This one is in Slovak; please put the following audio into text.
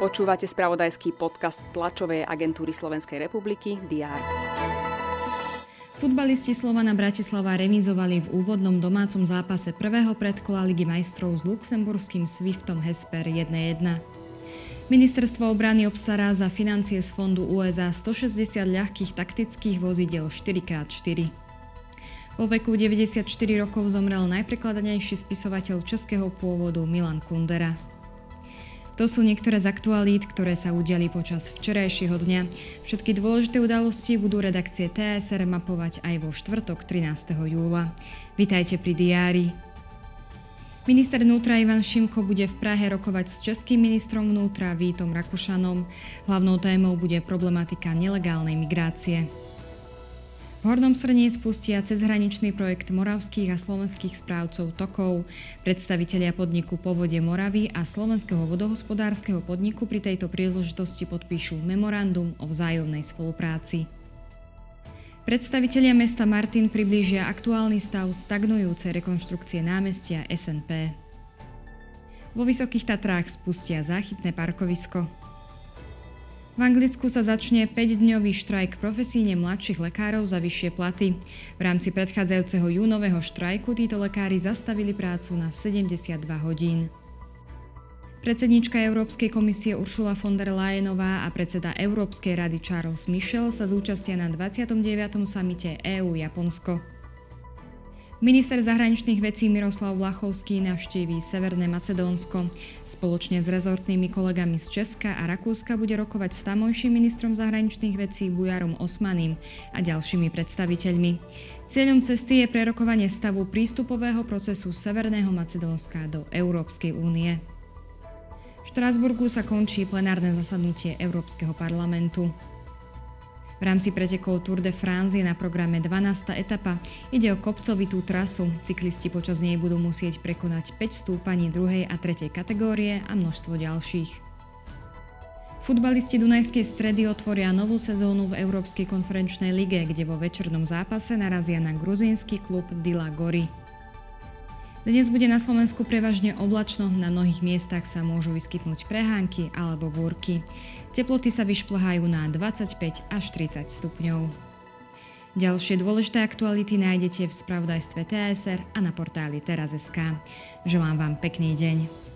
Počúvate spravodajský podcast tlačovej agentúry Slovenskej republiky DR. Futbalisti Slovana Bratislava remizovali v úvodnom domácom zápase prvého predkola Ligy majstrov s luxemburským Swiftom Hesper 1-1. Ministerstvo obrany obstará za financie z fondu USA 160 ľahkých taktických vozidel 4x4. Vo veku 94 rokov zomrel najprekladanejší spisovateľ českého pôvodu Milan Kundera. To sú niektoré z aktualít, ktoré sa udiali počas včerajšieho dňa. Všetky dôležité udalosti budú redakcie TSR mapovať aj vo štvrtok 13. júla. Vitajte pri diári. Minister vnútra Ivan Šimko bude v Prahe rokovať s českým ministrom vnútra Vítom Rakušanom. Hlavnou témou bude problematika nelegálnej migrácie. V Hornom Srnie spustia cezhraničný projekt moravských a slovenských správcov tokov. Predstavitelia podniku Povode Moravy a Slovenského vodohospodárskeho podniku pri tejto príležitosti podpíšu memorandum o vzájomnej spolupráci. Predstavitelia mesta Martin priblížia aktuálny stav stagnujúcej rekonštrukcie námestia SNP. Vo Vysokých Tatrách spustia záchytné parkovisko. V Anglicku sa začne 5-dňový štrajk profesíne mladších lekárov za vyššie platy. V rámci predchádzajúceho júnového štrajku títo lekári zastavili prácu na 72 hodín. Predsednička Európskej komisie Uršula von der Leyenová a predseda Európskej rady Charles Michel sa zúčastia na 29. samite EU-Japonsko. Minister zahraničných vecí Miroslav Vlachovský navštíví Severné Macedónsko. Spoločne s rezortnými kolegami z Česka a Rakúska bude rokovať s tamojším ministrom zahraničných vecí Bujarom Osmaným a ďalšími predstaviteľmi. Cieľom cesty je prerokovanie stavu prístupového procesu Severného Macedónska do Európskej únie. V Štrásburgu sa končí plenárne zasadnutie Európskeho parlamentu. V rámci pretekov Tour de France je na programe 12. etapa. Ide o kopcovitú trasu. Cyklisti počas nej budú musieť prekonať 5 stúpaní druhej a tretej kategórie a množstvo ďalších. Futbalisti Dunajskej stredy otvoria novú sezónu v Európskej konferenčnej lige, kde vo večernom zápase narazia na gruzínsky klub Dila Gori. Dnes bude na Slovensku prevažne oblačno, na mnohých miestach sa môžu vyskytnúť prehánky alebo búrky. Teploty sa vyšplhajú na 25 až 30 stupňov. Ďalšie dôležité aktuality nájdete v spravodajstve TSR a na portáli teraz.sk. Želám vám pekný deň.